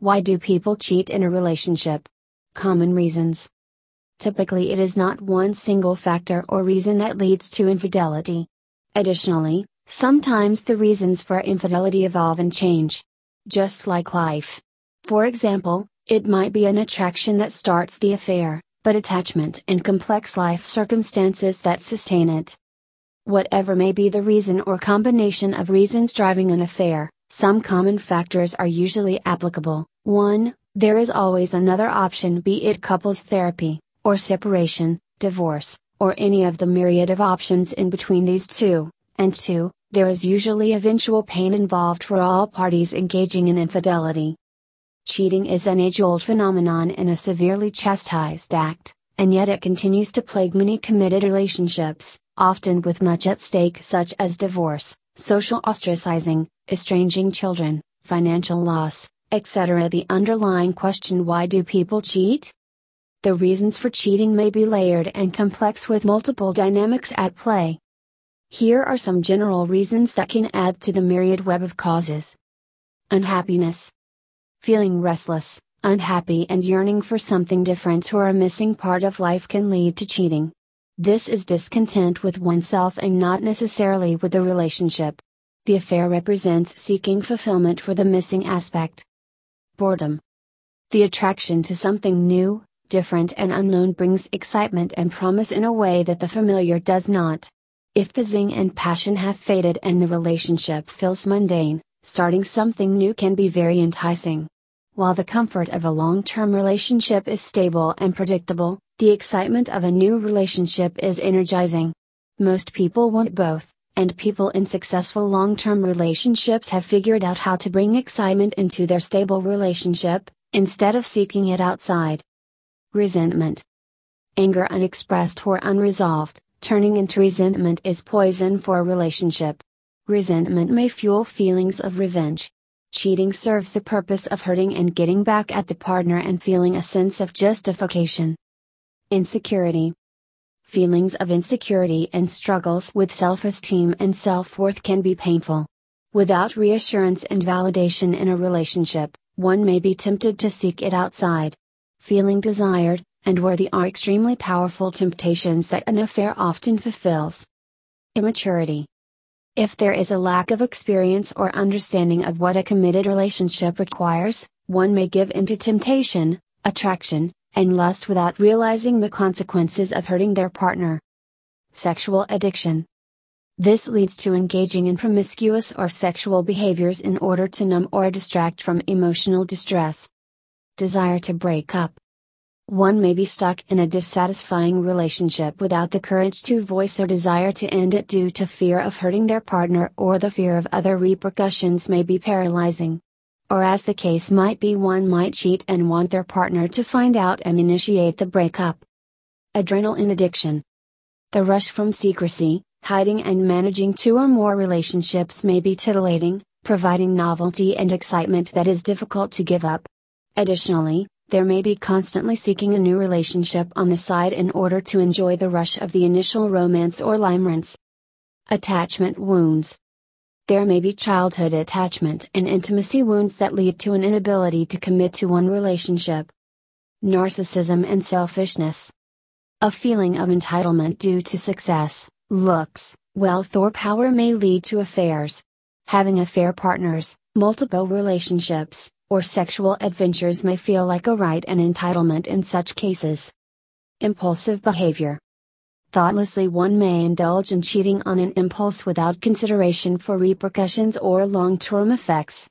Why do people cheat in a relationship? Common reasons. Typically, it is not one single factor or reason that leads to infidelity. Additionally, sometimes the reasons for infidelity evolve and change. Just like life. For example, it might be an attraction that starts the affair, but attachment and complex life circumstances that sustain it. Whatever may be the reason or combination of reasons driving an affair, some common factors are usually applicable. 1. There is always another option, be it couples therapy, or separation, divorce, or any of the myriad of options in between these two. And 2. There is usually eventual pain involved for all parties engaging in infidelity. Cheating is an age old phenomenon and a severely chastised act, and yet it continues to plague many committed relationships, often with much at stake, such as divorce, social ostracizing, estranging children, financial loss, etc. The underlying question why do people cheat? The reasons for cheating may be layered and complex with multiple dynamics at play. Here are some general reasons that can add to the myriad web of causes unhappiness, feeling restless, unhappy, and yearning for something different or a missing part of life can lead to cheating. This is discontent with oneself and not necessarily with the relationship. The affair represents seeking fulfillment for the missing aspect. Boredom. The attraction to something new, different, and unknown brings excitement and promise in a way that the familiar does not. If the zing and passion have faded and the relationship feels mundane, starting something new can be very enticing. While the comfort of a long term relationship is stable and predictable, the excitement of a new relationship is energizing. Most people want both and people in successful long term relationships have figured out how to bring excitement into their stable relationship, instead of seeking it outside. Resentment. Anger unexpressed or unresolved, turning into resentment is poison for a relationship. Resentment may fuel feelings of revenge. Cheating serves the purpose of hurting and getting back at the partner and feeling a sense of justification. Insecurity. Feelings of insecurity and struggles with self esteem and self worth can be painful. Without reassurance and validation in a relationship, one may be tempted to seek it outside. Feeling desired and worthy are extremely powerful temptations that an affair often fulfills. Immaturity. If there is a lack of experience or understanding of what a committed relationship requires, one may give into temptation, attraction, and lust without realizing the consequences of hurting their partner. Sexual addiction. This leads to engaging in promiscuous or sexual behaviors in order to numb or distract from emotional distress. Desire to break up. One may be stuck in a dissatisfying relationship without the courage to voice their desire to end it due to fear of hurting their partner or the fear of other repercussions may be paralyzing or as the case might be, one might cheat and want their partner to find out and initiate the breakup. Adrenaline addiction. The rush from secrecy, hiding, and managing two or more relationships may be titillating, providing novelty and excitement that is difficult to give up. Additionally, there may be constantly seeking a new relationship on the side in order to enjoy the rush of the initial romance or limerence. Attachment wounds. There may be childhood attachment and intimacy wounds that lead to an inability to commit to one relationship. Narcissism and selfishness. A feeling of entitlement due to success, looks, wealth, or power may lead to affairs. Having affair partners, multiple relationships, or sexual adventures may feel like a right and entitlement in such cases. Impulsive behavior. Thoughtlessly, one may indulge in cheating on an impulse without consideration for repercussions or long term effects.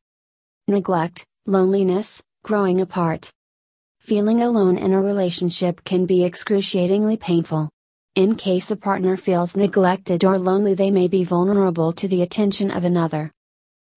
Neglect, loneliness, growing apart. Feeling alone in a relationship can be excruciatingly painful. In case a partner feels neglected or lonely, they may be vulnerable to the attention of another.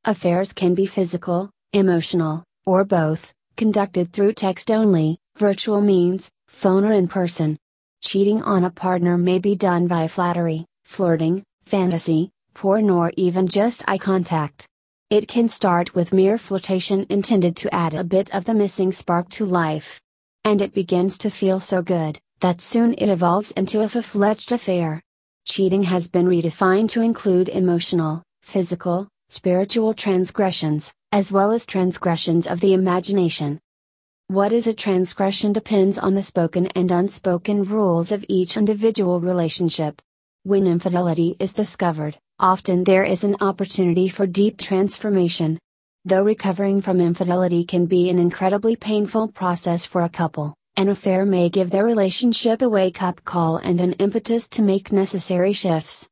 Affairs can be physical, emotional, or both, conducted through text only, virtual means, phone or in person. Cheating on a partner may be done by flattery, flirting, fantasy, porn, or even just eye contact. It can start with mere flirtation intended to add a bit of the missing spark to life. And it begins to feel so good, that soon it evolves into a full fledged affair. Cheating has been redefined to include emotional, physical, spiritual transgressions, as well as transgressions of the imagination. What is a transgression depends on the spoken and unspoken rules of each individual relationship. When infidelity is discovered, often there is an opportunity for deep transformation. Though recovering from infidelity can be an incredibly painful process for a couple, an affair may give their relationship a wake up call and an impetus to make necessary shifts.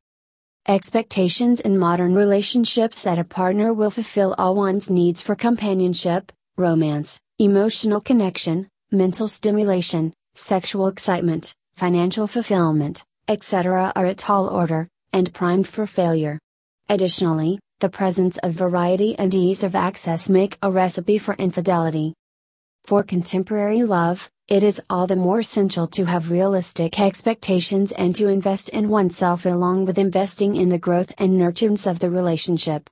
Expectations in modern relationships that a partner will fulfill all one's needs for companionship, romance, emotional connection, mental stimulation, sexual excitement, financial fulfillment, etc. are at tall order, and primed for failure. Additionally, the presence of variety and ease of access make a recipe for infidelity. For contemporary love, it is all the more essential to have realistic expectations and to invest in oneself along with investing in the growth and nurturance of the relationship.